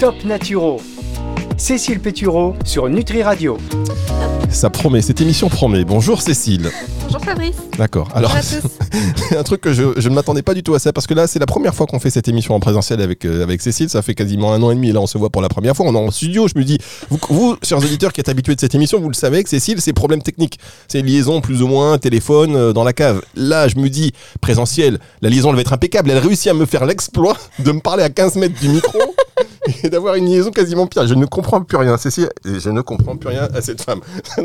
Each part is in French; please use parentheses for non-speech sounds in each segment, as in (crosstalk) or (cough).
Top Naturo. Cécile Pétureau sur Nutri Radio. Ça promet, cette émission promet. Bonjour Cécile. Bonjour Fabrice. D'accord. Alors, Bonjour à tous. (laughs) un truc que je, je ne m'attendais pas du tout à ça, parce que là, c'est la première fois qu'on fait cette émission en présentiel avec, euh, avec Cécile. Ça fait quasiment un an et demi. Là, on se voit pour la première fois. On est en studio. Je me dis, vous, vous, chers auditeurs qui êtes habitués de cette émission, vous le savez que Cécile, c'est problème technique. C'est liaison plus ou moins téléphone euh, dans la cave. Là, je me dis, présentiel, la liaison, elle va être impeccable. Elle réussit à me faire l'exploit de me parler à 15 mètres du micro. (laughs) Et d'avoir une liaison quasiment pire. Je ne comprends plus rien, Cécile. Et je ne comprends plus rien à cette femme. (laughs)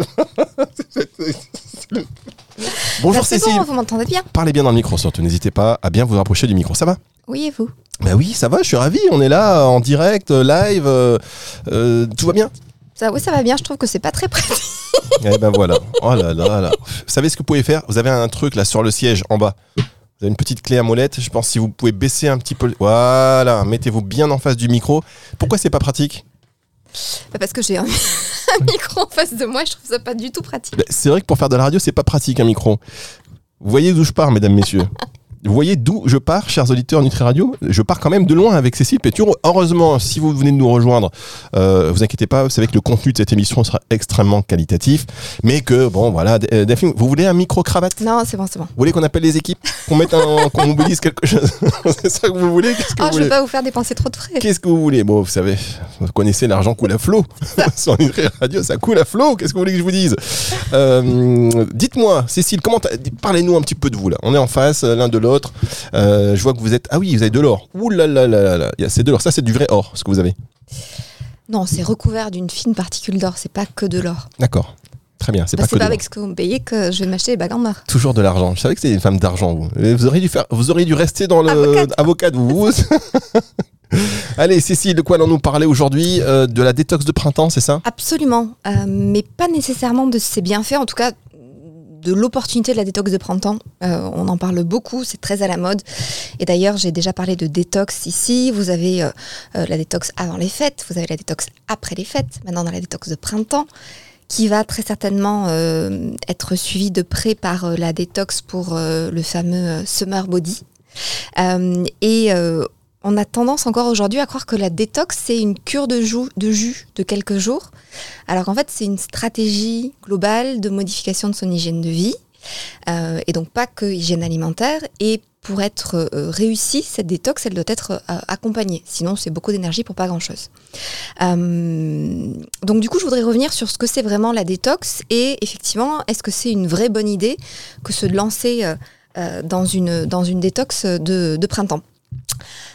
Bonjour Cécile. bon, vous m'entendez bien? Parlez bien dans le micro surtout, n'hésitez pas à bien vous rapprocher du micro, ça va? Oui, et vous? Bah oui, ça va, je suis ravi, on est là en direct, euh, live, euh, euh, tout va bien? Ça, Oui, ça va bien. Je trouve que c'est pas très pratique. Eh ben voilà, oh là là là. Vous savez ce que vous pouvez faire? Vous avez un truc là sur le siège en bas. Vous avez une petite clé à molette, je pense si vous pouvez baisser un petit peu. le- Voilà, mettez-vous bien en face du micro. Pourquoi c'est pas pratique Bah, parce que j'ai un, (laughs) un micro en face de moi. Je trouve ça pas du tout pratique. Bah, C'est vrai que pour faire de la radio, c'est pas pratique un micro. Vous voyez d'où je pars, mesdames, messieurs (laughs) Vous voyez d'où je pars, chers auditeurs Nutri Radio? Je pars quand même de loin avec Cécile Pétureau. Heureusement, si vous venez de nous rejoindre, euh, vous inquiétez pas, vous savez que le contenu de cette émission sera extrêmement qualitatif, mais que, bon, voilà, D- euh, vous voulez un micro-cravate? Non, c'est bon, c'est bon. Vous voulez qu'on appelle les équipes Qu'on mette un, (laughs) qu'on mobilise quelque chose? (laughs) C'est ça que vous voulez? Que Oh, vous je veux voulez? pas vous faire dépenser trop de frais. Qu'est-ce que vous voulez? Bon, vous savez, vous connaissez l'argent coule à flot. (laughs) Sur Nutri Radio, ça coule à flot. Qu'est-ce que vous voulez que je vous dise? Euh, Dites-moi, Cécile, comment parlez-nous un petit peu de vous là. On est en face euh, l'un de l'autre. Euh, je vois que vous êtes. Ah oui, vous avez de l'or. Ouh là là là là C'est de l'or. Ça, c'est du vrai or, ce que vous avez. Non, c'est recouvert d'une fine particule d'or. C'est pas que de l'or. D'accord. Très bien. C'est Bah, pas que avec ce que vous me payez que je vais m'acheter des bagues en. Toujours de l'argent. Je savais que c'était une femme d'argent, vous. Vous auriez dû faire, vous auriez dû rester dans le avocate, vous. (laughs) Allez, Cécile, de quoi allons-nous parler aujourd'hui Euh, De la détox de printemps, c'est ça? Absolument. Euh, mais pas nécessairement de ses bienfaits. En tout cas, de l'opportunité de la détox de printemps. Euh, on en parle beaucoup, c'est très à la mode. Et d'ailleurs, j'ai déjà parlé de détox ici. Vous avez euh, euh, la détox avant les fêtes, vous avez la détox après les fêtes, maintenant dans la détox de printemps, qui va très certainement être suivie de près par la détox pour le fameux summer body. Et on a tendance encore aujourd'hui à croire que la détox, c'est une cure de, jus de quelques jours. Alors qu'en fait, c'est une stratégie globale de modification de son hygiène de vie. Euh, et donc pas que hygiène alimentaire. Et pour être euh, réussie, cette détox, elle doit être euh, accompagnée. Sinon, c'est beaucoup d'énergie pour pas grand-chose. Euh, donc du coup, je voudrais revenir sur ce que c'est vraiment la détox. Et effectivement, est-ce que c'est une vraie bonne idée que se lancer dans, une, dans une détox de printemps?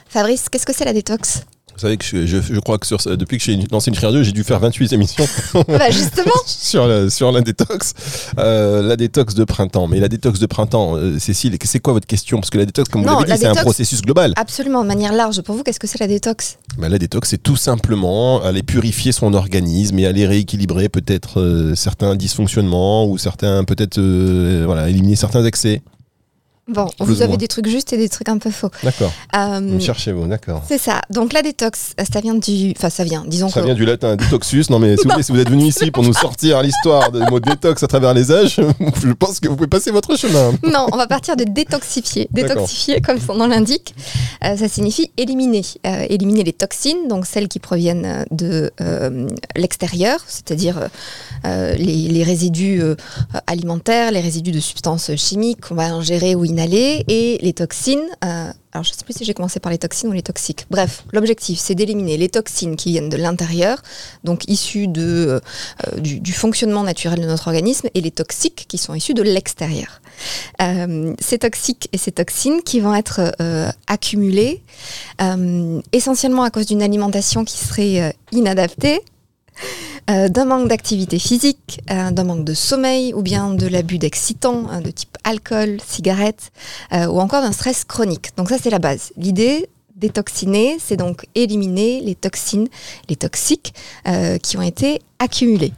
Fabrice, qu'est-ce que c'est la détox Vous savez que je, je- je crois que sur, depuis que j'ai lancé une radio, j'ai dû faire 28 émissions (laughs) Bah justement (laughs) sur la, sur la détox. Euh, la détox de printemps. Mais la détox de printemps, euh, Cécile, c'est quoi votre question? Parce que la détox, comme vous l'avez la dit, c'est un processus global. Absolument, de manière large. Pour vous, qu'est-ce que c'est la détox? Bah, la détox, c'est tout simplement aller purifier son organisme et aller rééquilibrer peut-être euh, certains dysfonctionnements ou certains, peut-être, euh, voilà, éliminer certains excès. Bon, Plus vous ou avez moins. des trucs justes et des trucs un peu faux. D'accord. Euh, Cherchez-vous, d'accord. c'est ça. Donc la détox, euh, ça vient du... Enfin, ça vient, disons Ça que... vient du latin détoxus. Non, mais si vous, voulez, si vous êtes venu ici pour nous sortir l'histoire du mot détox à travers les âges, (laughs) je pense que vous pouvez passer votre chemin. Non, on va partir de détoxifier. Détoxifier, comme son nom l'indique, euh, ça signifie éliminer. Euh, éliminer les toxines, donc celles qui proviennent de l'extérieur, c'est-à-dire les, les résidus alimentaires, les résidus de substances chimiques qu'on va ingérer ou inhaler, et les toxines. euh, alors, je ne sais plus si j'ai commencé par les toxines ou les toxiques. Bref, l'objectif, c'est d'éliminer les toxines qui viennent de l'intérieur, donc issues de, euh, du, fonctionnement naturel de notre organisme, et les toxiques qui sont issus de l'extérieur. Euh, ces toxiques et ces toxines qui vont être euh, accumulés euh, essentiellement à cause d'une alimentation qui serait euh, inadaptée, euh, d'un manque d'activité physique, euh, d'un manque de sommeil ou bien de l'abus d'excitants hein, de type alcool, cigarette euh, ou encore d'un stress chronique. Donc ça c'est la base. L'idée détoxiner, c'est donc éliminer les toxines, les toxiques euh, qui ont été accumulés.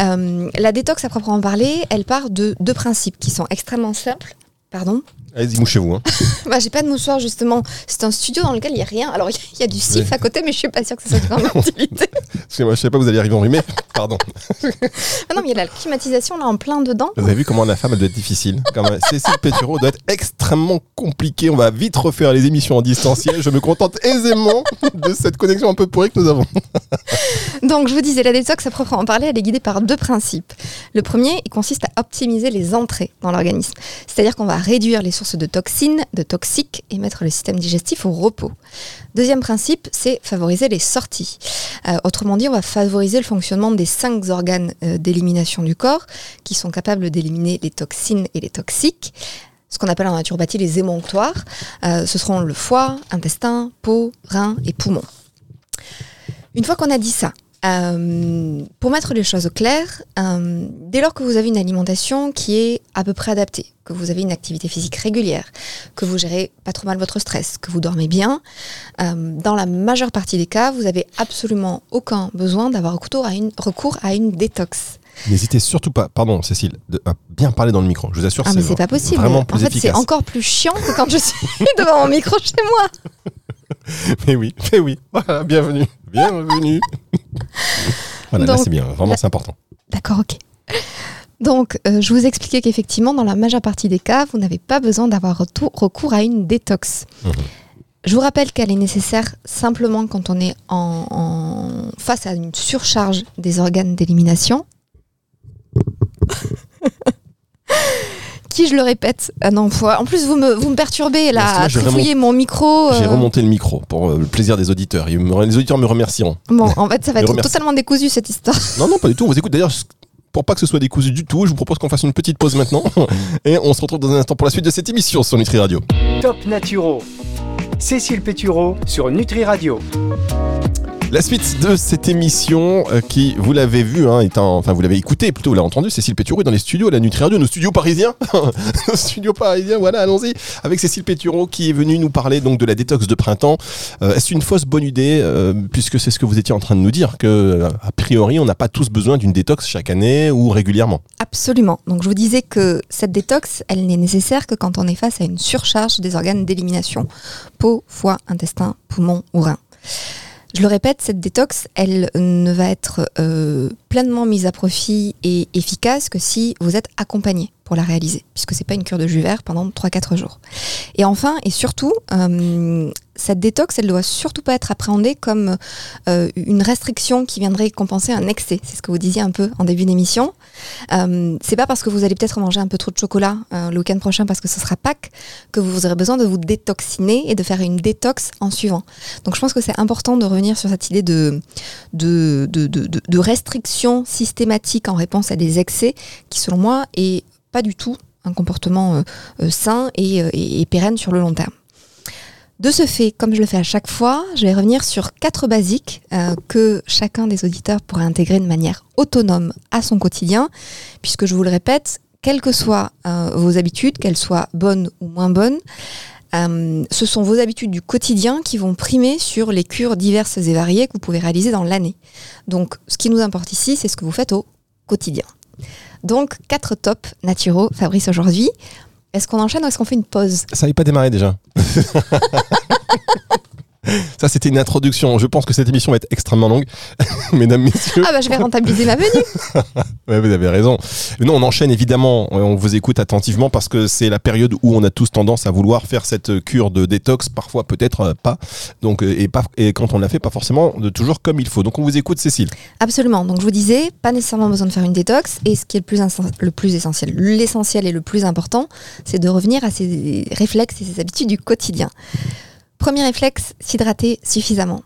Euh, la détox à proprement parler, elle part de deux principes qui sont extrêmement simples. Pardon Allez-y, mouchez-vous. Hein. (laughs) Bah, j'ai pas de mouchoir justement. C'est un studio dans lequel il y a rien. Alors il y, a du sif à côté, mais je suis pas sûre que ça soit grande (laughs) utilité. Excusez-moi, je sais pas, vous allez arriver en rhume. Pardon. Ah non, mais il y a la climatisation là en plein dedans. Vous avez vu comment la femme elle doit être difficile. Comme euh, Cécile Pétureau doit être extrêmement compliqué. On va vite refaire les émissions en distanciel. Je me contente aisément de cette connexion un peu pourrie que nous avons. (laughs) Donc je vous disais, la détox à proprement parler, elle est guidée par deux principes. Le premier, il consiste à optimiser les entrées dans l'organisme. C'est-à-dire qu'on va réduire les sources de toxines, de toxiques et mettre le système digestif au repos. Deuxième principe, c'est favoriser les sorties. Euh, autrement dit, on va favoriser le fonctionnement des cinq organes euh, d'élimination du corps qui sont capables d'éliminer les toxines et les toxiques. Ce qu'on appelle en naturopathie les émonctoires. Euh, ce seront le foie, intestin, peau, rein et poumon. Une fois qu'on a dit ça, euh, pour mettre les choses au clair, euh, dès lors que vous avez une alimentation qui est à peu près adaptée, que vous avez une activité physique régulière, que vous gérez pas trop mal votre stress, que vous dormez bien, euh, dans la majeure partie des cas, vous n'avez absolument aucun besoin d'avoir recours à une, recours à une détox. N'hésitez surtout pas, pardon Cécile, de à bien parler dans le micro. Je vous assure, Ah mais c'est pas possible. Vraiment en fait, c'est encore plus chiant que quand je suis (laughs) devant mon micro chez moi. (laughs) Mais oui, mais oui. Voilà, bienvenue. (laughs) Bienvenue. Voilà, là c'est bien. Vraiment, là- c'est important. D'accord, ok. Donc, euh, je vous expliquais qu'effectivement, dans la majeure partie des cas, vous n'avez pas besoin d'avoir recours à une détox. Mhm. Je vous rappelle qu'elle est nécessaire simplement quand on est en, en- face à une surcharge des organes d'élimination. (laughs) Qui, je le répète, ah non, faut- en plus vous me, vous me perturbez là, à trifouiller mon micro. J'ai euh, remonté le micro pour euh, le plaisir des auditeurs. Ils me- les auditeurs me remercieront. Bon, en fait, ça va Je être remercie. totalement décousu cette histoire. (laughs) Non, non, pas du tout. On vous écoute d'ailleurs. Pour pas que ce soit décousu du tout, je vous propose qu'on fasse une petite pause maintenant. (laughs) Et on se retrouve dans un instant pour la suite de cette émission sur Nutri Radio. Top Naturo. Cécile Pétureau sur Nutri Radio. La suite de cette émission euh, qui, vous l'avez vu, hein, enfin vous l'avez écouté plutôt, vous l'avez entendu, Cécile Pétureau est dans les studios, la Nutri Radio, nos studios parisiens, (laughs) nos studios parisiens, voilà, allons-y, avec Cécile Pétureau qui est venue nous parler donc de la détox de printemps. Euh, Est-ce une fausse bonne idée, euh, puisque c'est ce que vous étiez en train de nous dire, que a priori on n'a pas tous besoin d'une détox chaque année ou régulièrement? Absolument. Donc je vous disais que cette détox, elle n'est nécessaire que quand on est face à une surcharge des organes d'élimination. Peau, foie, intestin, poumon ou rein. Je le répète, cette détox, elle ne va être euh, pleinement mise à profit et efficace que si vous êtes accompagné pour la réaliser, puisque c'est pas une cure de jus vert pendant 3-4 jours. Et enfin, et surtout, euh, cette détox, elle doit surtout pas être appréhendée comme euh, une restriction qui viendrait compenser un excès. C'est ce que vous disiez un peu en début d'émission. Euh, c'est pas parce que vous allez peut-être manger un peu trop de chocolat euh, le week-end prochain parce que ce sera Pâques que vous aurez besoin de vous détoxiner et de faire une détox en suivant. Donc je pense que c'est important de revenir sur cette idée de, restriction systématique en réponse à des excès qui selon moi est pas du tout un comportement sain et pérenne sur le long terme. De ce fait, comme je le fais à chaque fois, je vais revenir sur quatre basiques euh, que chacun des auditeurs pourrait intégrer de manière autonome à son quotidien, puisque je vous le répète, quelles que soient euh, vos habitudes, qu'elles soient bonnes ou moins bonnes, euh, ce sont vos habitudes du quotidien qui vont primer sur les cures diverses et variées que vous pouvez réaliser dans l'année. Donc, ce qui nous importe ici, c'est ce que vous faites au quotidien. Donc, quatre tops naturaux, Fabrice, aujourd'hui. Est-ce qu'on enchaîne ou est-ce qu'on fait une pause? Ça n'avait pas démarré déjà. (laughs) (laughs) Ça, c'était une introduction. Je pense que cette émission va être extrêmement longue. (laughs) Mesdames, messieurs, Ah bah je vais rentabiliser ma venue (laughs) Ouais, vous avez raison. Nous, on enchaîne évidemment, on vous écoute attentivement parce que c'est la période où on a tous tendance à vouloir faire cette cure de détox, parfois peut-être euh, pas. Donc, euh, et, pas, et quand on l'a fait, pas forcément de toujours comme il faut. Donc, on vous écoute, Cécile. Absolument. Donc je vous disais, pas nécessairement besoin de faire une détox. Et ce qui est le plus, le plus essentiel, l'essentiel et le plus important, c'est de revenir à ses réflexes et ses habitudes du quotidien. Premier réflexe, s'hydrater suffisamment.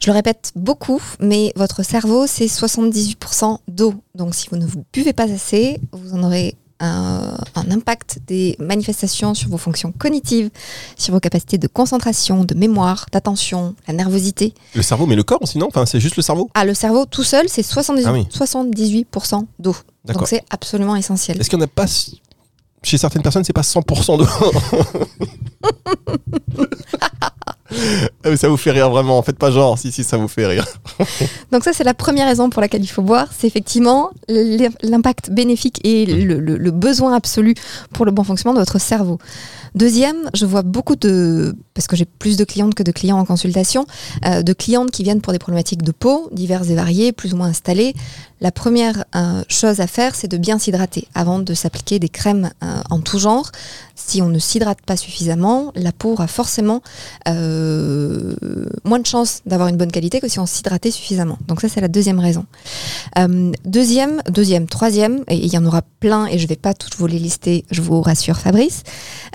Je le répète beaucoup, mais votre cerveau, c'est 78% d'eau. Donc si vous ne vous buvez pas assez, vous en aurez un, un impact des manifestations sur vos fonctions cognitives, sur vos capacités de concentration, de mémoire, d'attention, la nervosité. Le cerveau, mais le corps aussi, non? Enfin, c'est juste le cerveau? Ah, le cerveau tout seul, c'est 78%, Ah oui. 78% d'eau. Donc c'est absolument essentiel. Est-ce qu'il n'y en a pas. Chez certaines personnes, c'est pas 100% d'eau Ah, mais Ça vous fait rire vraiment. Faites pas genre. Si, si, ça vous fait rire. (laughs) Donc ça, c'est la première raison pour laquelle il faut boire. C'est effectivement l'impact bénéfique et le, le- le besoin absolu pour le bon fonctionnement de votre cerveau. Deuxième, je vois beaucoup de, parce que j'ai plus de clientes que de clients en consultation, euh, de clientes qui viennent pour des problématiques de peau diverses et variées, plus ou moins installées. La première euh, chose à faire, c'est de bien s'hydrater avant de s'appliquer des crèmes euh, en tout genre. Si on ne s'hydrate pas suffisamment, la peau aura forcément euh, moins de chances d'avoir une bonne qualité que si on s'hydratait suffisamment. Donc ça, c'est la deuxième raison. Euh, deuxième, deuxième, troisième, et il y en aura plein et je vais pas toutes vous les lister, je vous rassure Fabrice.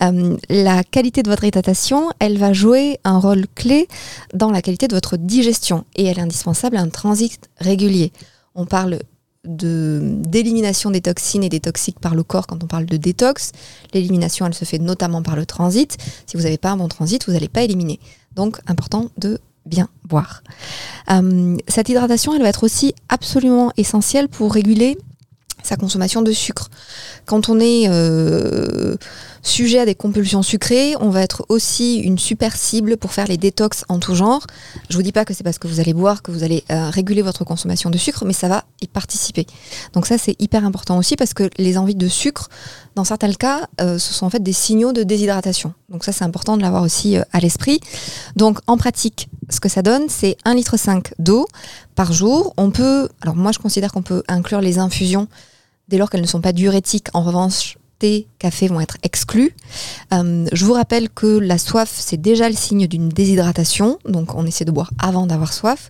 Euh, la qualité de votre hydratation, elle va jouer un rôle clé dans la qualité de votre digestion et elle est indispensable à un transit régulier. On parle de d'élimination des toxines et des toxiques par le corps quand on parle de détox. L'élimination, elle se fait notamment par le transit. Si vous n'avez pas un bon transit, vous n'allez pas éliminer. Donc, important de bien boire. Euh, cette hydratation, elle va être aussi absolument essentielle pour réguler sa consommation de sucre. Quand on est euh, sujet à des compulsions sucrées, on va être aussi une super cible pour faire les détox en tout genre. Je vous dis pas que c'est parce que vous allez boire que vous allez euh, réguler votre consommation de sucre, mais ça va y participer. Donc ça c'est hyper important aussi parce que les envies de sucre, dans certains cas, euh, ce sont en fait des signaux de déshydratation. Donc ça c'est important de l'avoir aussi euh, à l'esprit. Donc en pratique, ce que ça donne, c'est 1,5 litre d'eau par jour. On peut, alors moi je considère qu'on peut inclure les infusions dès lors qu'elles ne sont pas diurétiques. En revanche, thé, café vont être exclus. Euh, je vous rappelle que la soif, c'est déjà le signe d'une déshydratation, donc on essaie de boire avant d'avoir soif.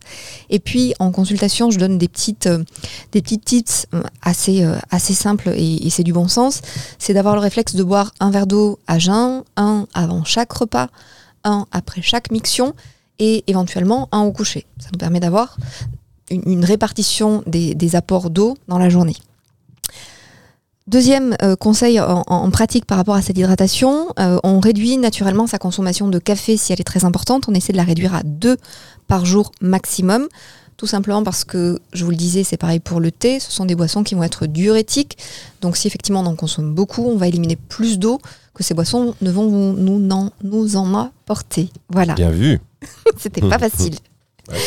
Et puis en consultation, je donne des petites, euh, des petites tips euh, assez, euh, assez simples et, c'est du bon sens. C'est d'avoir le réflexe de boire un verre d'eau à jeun, un avant chaque repas, un après chaque miction et éventuellement un au coucher. Ça nous permet d'avoir une, répartition des apports d'eau dans la journée. Deuxième euh, conseil en, en pratique par rapport à cette hydratation, euh, on réduit naturellement sa consommation de café si elle est très importante. On essaie de la réduire à deux par jour maximum. Tout simplement parce que, je vous le disais, c'est pareil pour le thé, ce sont des boissons qui vont être diurétiques. Donc si effectivement on en consomme beaucoup, on va éliminer plus d'eau que ces boissons ne vont nous, en apporter. Voilà, Bien vu. (laughs) c'était pas (laughs) facile. Ouais.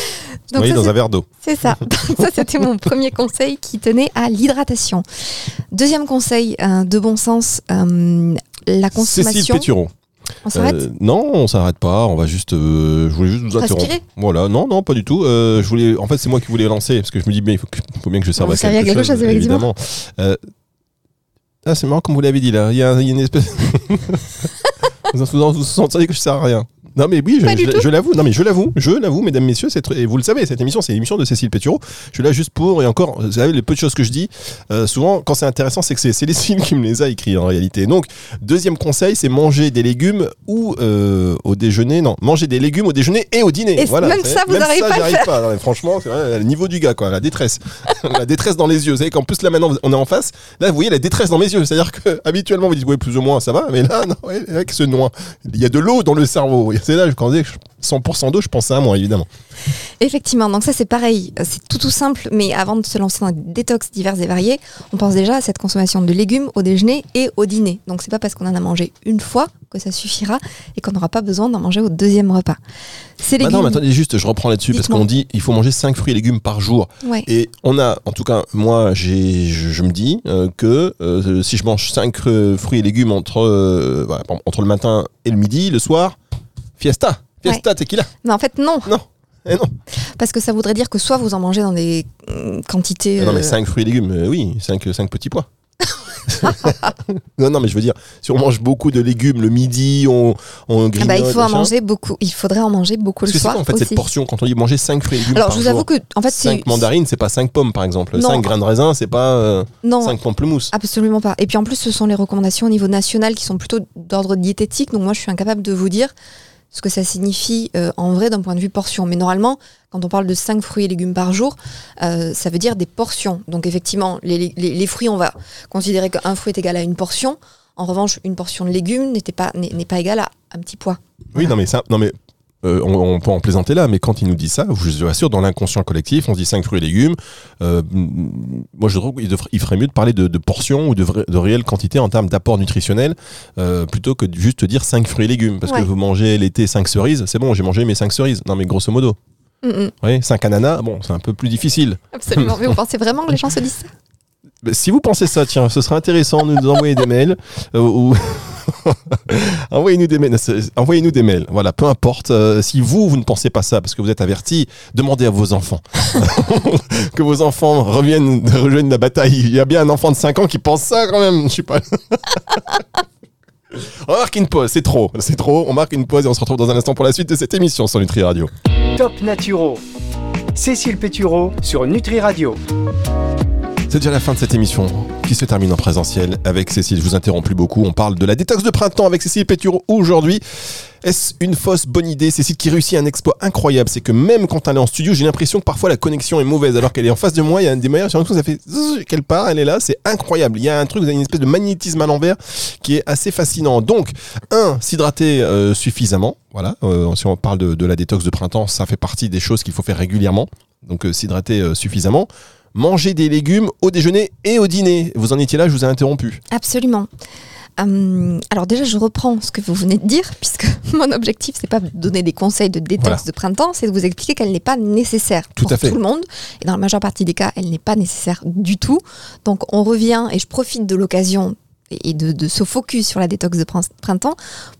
Donc oui, ça, dans un verre d'eau. c'est ça. (laughs) Donc ça, c'était mon premier conseil qui tenait à l'hydratation. Deuxième conseil euh, de bon sens, euh, la Cécile consommation. Péturon. On s'arrête Euh, non, on s'arrête pas. On va juste. je voulais juste vous interrompre. Voilà, non, non, pas du tout. Je voulais. En fait, c'est moi qui voulais lancer parce que je me dis, mais il faut, que- faut bien que je serve à quelque, quelque chose, effectivement. évidemment. Ah, c'est marrant comme vous l'avez dit là. Il y a, il y a une espèce. (laughs) vous vous, vous sentez que je sers à rien. Non mais oui, je, l'avoue. Non mais je l'avoue, je l'avoue, mesdames, messieurs, c'est tr- et vous le savez, cette émission, c'est l'émission de Cécile Pétureau. Je suis là juste pour et encore, vous savez, les peu de choses que je dis, euh, souvent quand c'est intéressant, c'est que c'est Cécile (laughs) qui me les a écrits en réalité. Donc deuxième conseil, c'est manger des légumes ou euh, au déjeuner, non, manger des légumes au déjeuner et au dîner. Et voilà, même ça, vous n'arrivez pas arrive pas. Non, franchement, le niveau du gars, quoi, la détresse, (laughs) la détresse dans les yeux. Vous savez qu'en plus là maintenant, on est en face. Là, vous voyez la détresse dans mes yeux. C'est-à-dire que habituellement, vous dites ouais, plus ou moins, ça va, mais là, (laughs) non, mec se noie. Il y a de l'eau dans le cerveau. (laughs) C'est là quand je dis 100% d'eau, je pensais à moi, évidemment. Effectivement, donc ça c'est pareil, Euh, c'est tout tout simple, mais avant de se lancer dans des détox divers et variés, on pense déjà à cette consommation de légumes au déjeuner et au dîner. Donc c'est pas parce qu'on en a mangé une fois que ça suffira et qu'on n'aura pas besoin d'en manger au deuxième repas. Ces Bah légumes, non, mais attendez, juste, je reprends là-dessus parce qu'on dit il faut manger 5 fruits et légumes par jour. ouais. Et on a, en tout cas, moi, j'ai, je, je me dis euh, que euh, si je mange 5 fruits et légumes entre, euh, entre le matin et le midi, le soir, fiesta, fiesta, tequila. Mais en fait non, Eh non, parce que ça voudrait dire que soit vous en mangez dans des euh, quantités... Ah non mais euh, 5 fruits et légumes, euh, oui, 5 cinq petits pois. (laughs) (laughs) non, non, mais je veux dire, si on mange beaucoup de légumes le midi, on, on ah grignote. bah, il faut en manger beaucoup. Il faudrait en manger beaucoup Parce le que c'est soir quoi en fait aussi. cette portion quand on dit manger 5 fruits et légumes Alors par je vous jour? avoue que en fait c'est 5 mandarines, c'est pas 5 pommes par exemple. Non. 5 grains de raisin, c'est pas euh, non 5 pamplemousses. Absolument pas. Et puis en plus, ce sont les recommandations au niveau national qui sont plutôt d'ordre diététique. Donc moi, je suis incapable de vous dire ce que ça signifie euh, en vrai d'un point de vue portion. Mais normalement, quand on parle de 5 fruits et légumes par jour, euh, ça veut dire des portions. Donc effectivement, les, fruits, on va considérer qu'un fruit est égal à une portion. En revanche, une portion de légumes n'était pas- n'est pas égale à un petit pois. Oui, non mais ça, non mais euh, on, on peut en plaisanter là, mais quand il nous dit ça, je vous assure, dans l'inconscient collectif, on se dit 5 fruits et légumes. euh, moi, je trouve qu'il il ferait mieux de parler de, de portions ou de, réelles quantités en termes d'apport nutritionnel, euh, plutôt que de juste dire 5 fruits et légumes. Parce Ouais. que vous mangez l'été 5 cerises, c'est bon, j'ai mangé mes 5 cerises. Non mais grosso modo. Mm, mm. Oui, 5 ananas, bon, c'est un peu plus difficile. Absolument. (laughs) Mais vous pensez vraiment que les gens se disent ça? Bah, Si vous pensez ça, tiens, ce serait intéressant de nous envoyer des mails euh, ou (laughs) Envoyez-nous des mails. c'est- Envoyez-nous des mails. Voilà, peu importe. euh, si vous, vous ne pensez pas ça parce que vous êtes averti, demandez à vos enfants. (laughs) que vos enfants reviennent, rejoignent la bataille. Il y a bien un enfant de 5 ans qui pense ça quand même. Je sais pas. (laughs) On marque une pause, c'est trop, c'est trop. On marque une pause et on se retrouve dans un instant pour la suite de cette émission sur Nutri Radio. Top Naturo. Cécile Pétureau sur Nutri Radio. C'est déjà la fin de cette émission qui se termine en présentiel avec Cécile. Je vous interromps plus beaucoup. On parle de la détox de printemps avec Cécile Pétureau aujourd'hui. Est-ce une fausse bonne idée Cécile qui réussit un exploit incroyable? C'est que même quand elle est en studio, j'ai l'impression que parfois la connexion est mauvaise alors qu'elle est en face de moi. Il y a des meilleurs, j'ai l'impression que ça fait qu'elle part, elle est là. C'est incroyable. Il y a un truc, vous avez une espèce de magnétisme à l'envers qui est assez fascinant. Donc, un, s'hydrater euh, suffisamment. Voilà. Euh, si on parle de, la détox de printemps, ça fait partie des choses qu'il faut faire régulièrement. Donc, euh, s'hydrater suffisamment manger des légumes au déjeuner et au dîner. Vous en étiez là, je vous ai interrompu. Absolument. Hum, alors déjà, je reprends ce que vous venez de dire, puisque (laughs) mon objectif, c'est pas de donner des conseils de détox Voilà. de printemps, c'est de vous expliquer qu'elle n'est pas nécessaire Tout pour à fait. tout le monde. Et dans la majeure partie des cas, elle n'est pas nécessaire du tout. Donc on revient, et je profite de l'occasion et de, de ce focus sur la détox de prin- printemps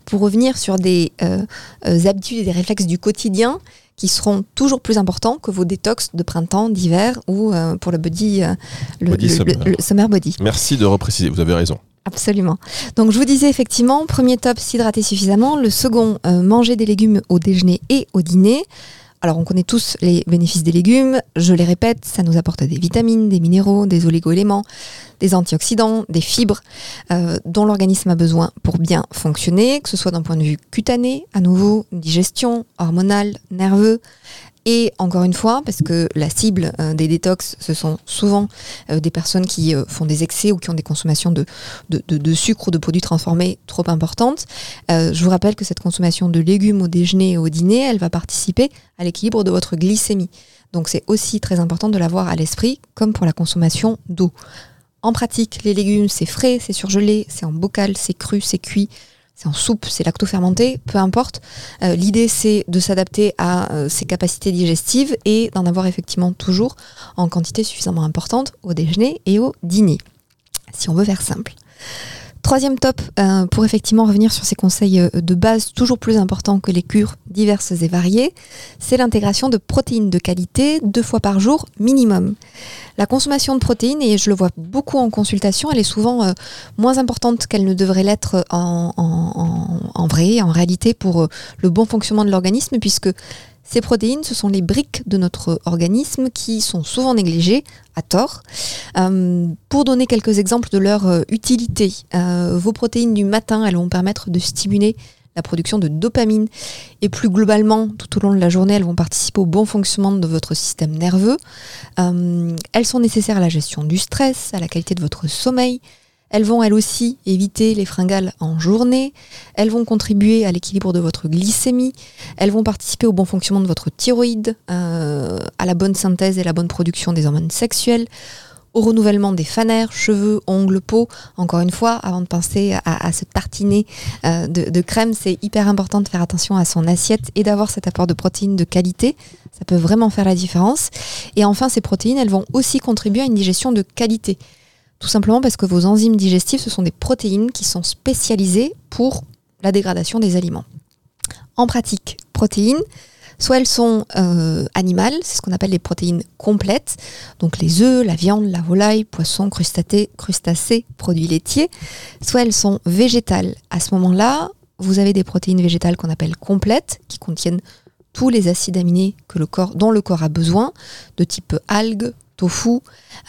pour revenir sur des euh, euh, habitudes et des réflexes du quotidien qui seront toujours plus importants que vos détox de printemps, d'hiver ou euh, pour le body, euh, le, Body le- summer. le- le summer body. Merci de repréciser, vous avez raison. Absolument. Donc je vous disais effectivement, premier top, s'hydrater suffisamment. Le second, euh, manger des légumes au déjeuner et au dîner. Alors on connaît tous les bénéfices des légumes. Je les répète, ça nous apporte des vitamines, des minéraux, des oligo-éléments, des antioxydants, des fibres euh, dont l'organisme a besoin pour bien fonctionner, que ce soit d'un point de vue cutané, à nouveau, digestion, hormonal, nerveux. Et encore une fois, parce que la cible euh, des détox, ce sont souvent euh, des personnes qui euh, font des excès ou qui ont des consommations de, sucre ou de produits transformés trop importantes. Je vous rappelle que cette consommation de légumes au déjeuner et au dîner, elle va participer à l'équilibre de votre glycémie. Donc c'est aussi très important de l'avoir à l'esprit, comme pour la consommation d'eau. En pratique, les légumes, c'est frais, c'est surgelé, c'est en bocal, c'est cru, c'est cuit, c'est en soupe, c'est lacto-fermenté, peu importe. Euh, L'idée, c'est de s'adapter à euh, ses capacités digestives et d'en avoir effectivement toujours en quantité suffisamment importante au déjeuner et au dîner, si on veut faire simple. Troisième top, euh, pour effectivement revenir sur ces conseils euh, de base toujours plus importants que les cures diverses et variées, c'est l'intégration de protéines de qualité deux fois par jour minimum. La consommation de protéines, et je le vois beaucoup en consultation, elle est souvent euh, moins importante qu'elle ne devrait l'être en, vrai, en réalité, pour le bon fonctionnement de l'organisme, puisque ces protéines, ce sont les briques de notre organisme qui sont souvent négligées à tort. Euh, pour donner quelques exemples de leur euh, utilité, euh, vos protéines du matin, elles vont permettre de stimuler la production de dopamine et plus globalement, tout au long de la journée, elles vont participer au bon fonctionnement de votre système nerveux. Elles sont nécessaires à la gestion du stress, à la qualité de votre sommeil. Elles vont elles aussi éviter les fringales en journée. Elles vont contribuer à l'équilibre de votre glycémie. Elles vont participer au bon fonctionnement de votre thyroïde, euh, à la bonne synthèse et la bonne production des hormones sexuelles, au renouvellement des fanères, cheveux, ongles, peau. Encore une fois, avant de penser à, à se tartiner euh, de, de crème, c'est hyper important de faire attention à son assiette et d'avoir cet apport de protéines de qualité. Ça peut vraiment faire la différence. Et enfin, ces protéines, elles vont aussi contribuer à une digestion de qualité. Tout simplement parce que vos enzymes digestives, ce sont des protéines qui sont spécialisées pour la dégradation des aliments. En pratique, protéines, soit elles sont euh, animales, c'est ce qu'on appelle les protéines complètes, donc les œufs, la viande, la volaille, poissons, crustacés, crustacés, produits laitiers, soit elles sont végétales. À ce moment-là, vous avez des protéines végétales qu'on appelle complètes, qui contiennent tous les acides aminés dont le corps a besoin, de type algues, tofu,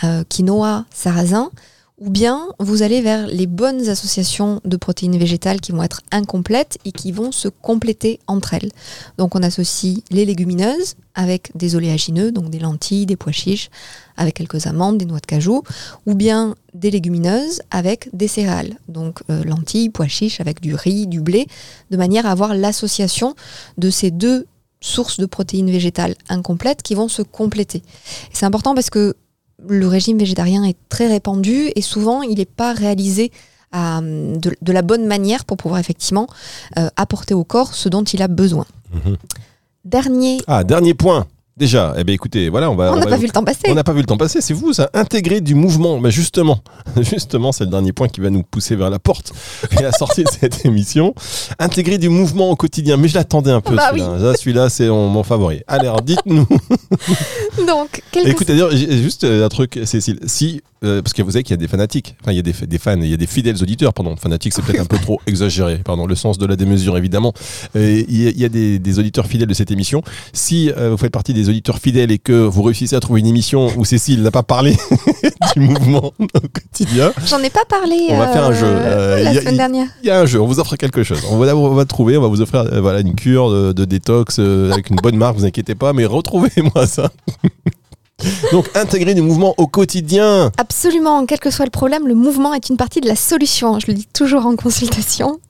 euh, quinoa, sarrasin, ou bien vous allez vers les bonnes associations de protéines végétales qui vont être incomplètes et qui vont se compléter entre elles. Donc on associe les légumineuses avec des oléagineux, donc des lentilles, des pois chiches, avec quelques amandes, des noix de cajou, ou bien des légumineuses avec des céréales, donc euh, lentilles, pois chiches avec du riz, du blé, de manière à avoir l'association de ces deux sources de protéines végétales incomplètes qui vont se compléter. C'est important parce que le régime végétarien est très répandu et souvent il n'est pas réalisé à, de, de la bonne manière pour pouvoir effectivement euh, apporter au corps ce dont il a besoin. Mhm. Dernier, Ah, dernier point. Déjà, eh ben écoutez, voilà, on va. On n'a pas vu le temps passer. On n'a pas vu le temps passer, c'est vous, ça. Intégrer du mouvement. Mais justement, (laughs) justement, c'est le dernier point qui va nous pousser vers la porte (laughs) et la sortie de cette émission. Intégrer du mouvement au quotidien. Mais je l'attendais un peu, Bah celui-là. Ça, Celui-là, c'est mon favori. Allez, alors dites-nous. (laughs) Donc, quel que Écoute, d'ailleurs, juste euh, un truc, Cécile. Si, euh, parce que vous savez qu'il y a des fanatiques, enfin, il y a des, des fans, il y a des fidèles auditeurs, pardon. Fanatiques, c'est peut-être un peu trop exagéré, pardon, le sens de la démesure, évidemment. Euh, Il y a, il y a des, des auditeurs fidèles de cette émission. Si euh, vous faites partie des auditeurs fidèles et que vous réussissez à trouver une émission où Cécile n'a pas parlé (laughs) du mouvement au quotidien, J'en ai pas parlé On va faire un jeu. Euh, la y a- semaine dernière. il y a un jeu, on vous offre quelque chose. On va, on va trouver, on va vous offrir euh, voilà, une cure de, de détox euh, avec une bonne marque, vous inquiétez pas, mais retrouvez-moi ça. (laughs) Donc, intégrer du mouvement au quotidien. Absolument, quel que soit le problème, le mouvement est une partie de la solution. Je le dis toujours en consultation.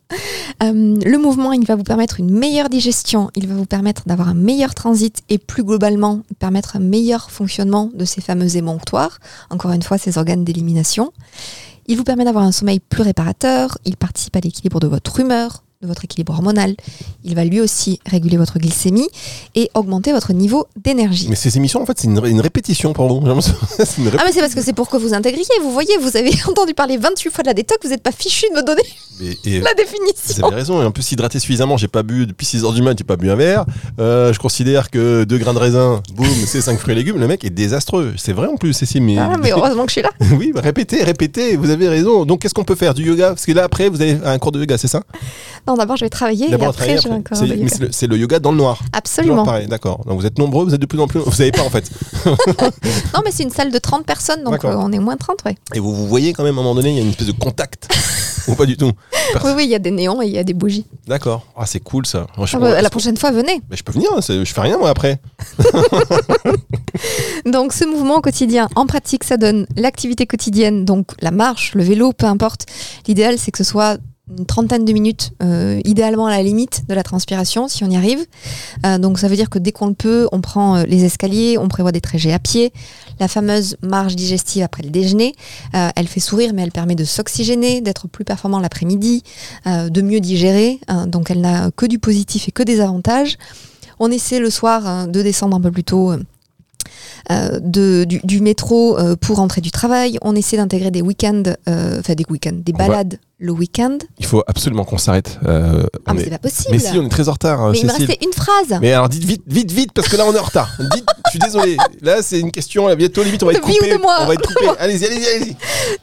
Euh, le mouvement, il va vous permettre une meilleure digestion, il va vous permettre d'avoir un meilleur transit et plus globalement permettre un meilleur fonctionnement de ces fameux émonctoires, encore une fois ces organes d'élimination. Il vous permet d'avoir un sommeil plus réparateur, il participe à l'équilibre de votre humeur, de votre équilibre hormonal, il va lui aussi réguler votre glycémie et augmenter votre niveau d'énergie. Mais ces émissions, en fait, c'est une, une répétition vous. C'est une rép- Ah mais c'est parce que c'est pour que vous intégriez, vous voyez, vous avez (laughs) entendu parler 28 fois de la détox, vous n'êtes pas fichu de me donner et- (laughs) la Vous définition. avez raison, et en plus hydraté suffisamment, j'ai pas bu depuis 6h du mat, j'ai pas bu un verre. Euh, je considère que 2 grains de raisin, boum, (laughs) c'est 5 fruits et légumes, le mec est désastreux. C'est vrai en plus, Cécile, mais... Ah, mais heureusement que je suis là. oui, bah, répétez, répétez, vous avez raison. Donc qu'est-ce qu'on peut faire? Du yoga? Parce que là après, vous avez un cours de yoga, c'est ça? Non, d'abord je vais travailler et après je vais encore. C'est- mais c'est le- yoga dans le noir. Absolument. pareil, d'accord. Donc vous êtes nombreux, vous êtes de plus en plus. Vous savez pas en fait. (laughs) Non, mais c'est une salle de 30 personnes, donc euh, on est moins 30, ouais. Et vous vous voyez quand même à un moment donné, il y a une espèce de contact. Ou pas du tout? (laughs) Oui, oui, il y a des néons et il y a des bougies. D'accord. Ah, c'est cool ça. Moi, je, Ah bah, la prochaine fois, venez. Mais je peux venir, c'est- je fais rien moi après. (laughs) Donc ce mouvement au quotidien, en pratique, ça donne l'activité quotidienne, donc la marche, le vélo, peu importe. L'idéal, c'est que ce soit une trentaine de minutes, euh, idéalement à la limite de la transpiration, si on y arrive. Euh, donc ça veut dire que dès qu'on le peut, on prend euh, les escaliers, on prévoit des trajets à pied. La fameuse marche digestive après le déjeuner, elle fait sourire, mais elle permet de s'oxygéner, d'être plus performant l'après-midi, de mieux digérer. hein. donc elle n'a que du positif et que des avantages. On essaie le soir hein, de descendre un peu plus tôt. euh, de, du, du métro euh, pour rentrer du travail. On essaie d'intégrer des week-ends, euh, enfin des week-ends, des On va- balades le week-end. Il faut absolument qu'on s'arrête. Euh, Ah, mais est- c'est pas possible. mais si, on est très en retard, hein, Mais il me Cécile. restait une phrase. Mais alors dites vite, vite, vite, parce que là on est en retard. (laughs) Dites, je suis désolé. Là c'est une question, là, bientôt limite on va De être coupé. On va être coupé. (laughs) Allez-y, allez-y, allez-y.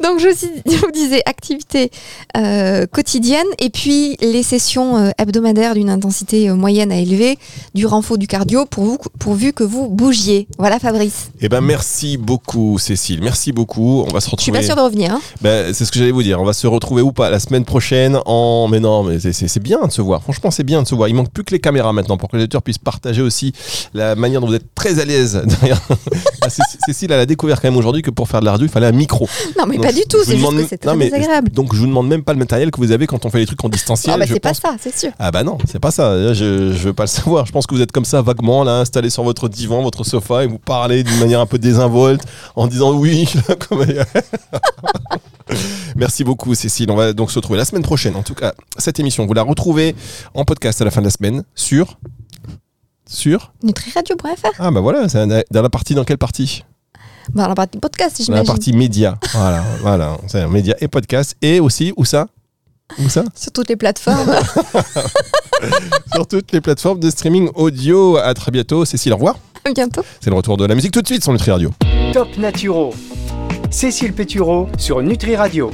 Donc (laughs) je, vous disais activité euh, quotidienne et puis les sessions euh, hebdomadaires d'une intensité euh, moyenne à élevée, du renfort du cardio pour vous, pourvu que vous bougiez. Voilà Fabrice. Eh ben merci beaucoup Cécile, merci beaucoup. On va se Je suis retrouver. pas sûre de revenir. hein. Ben, c'est ce que j'allais vous dire. On va se retrouver ou pas la semaine prochaine en. Mais non, mais c'est- bien de se voir. Franchement, c'est bien de se voir. Il manque plus que les caméras maintenant pour que les auditeurs puissent partager aussi la manière dont vous êtes très à l'aise (laughs) derrière. Ah, Cé- Cécile, elle a découvert quand même aujourd'hui que pour faire de la radio, il fallait un micro. Non mais Donc, pas du tout, c'est demande- non, très mais- désagréable. Donc je vous demande même pas le matériel que vous avez quand on fait les trucs en distanciel. Ah bah c'est pas ça, c'est sûr. Ah bah non, c'est pas ça. Je, je veux pas le savoir. Je pense que vous êtes comme ça vaguement là, installé sur votre divan, votre sofa, et vous parlez d'une manière un peu désinvolte en disant oui. (laughs) (laughs) Merci beaucoup Cécile. On va donc se retrouver la semaine prochaine. En tout cas, cette émission, vous la retrouvez en podcast à la fin de la semaine sur sur Nutriradio.fr. ah bah voilà, c'est dans la partie dans quelle partie? Bah, dans la partie podcast, Dans la j'imagine. partie média. (laughs) Voilà, voilà, c'est média et podcast et aussi où ça? Où ça? Sur toutes les plateformes. (laughs) Sur toutes les plateformes de streaming audio. À très bientôt. Cécile, au revoir. À bientôt. C'est le retour de la musique tout de suite sur Nutri Radio. Top Naturo. Cécile Pétureau sur Nutri Radio.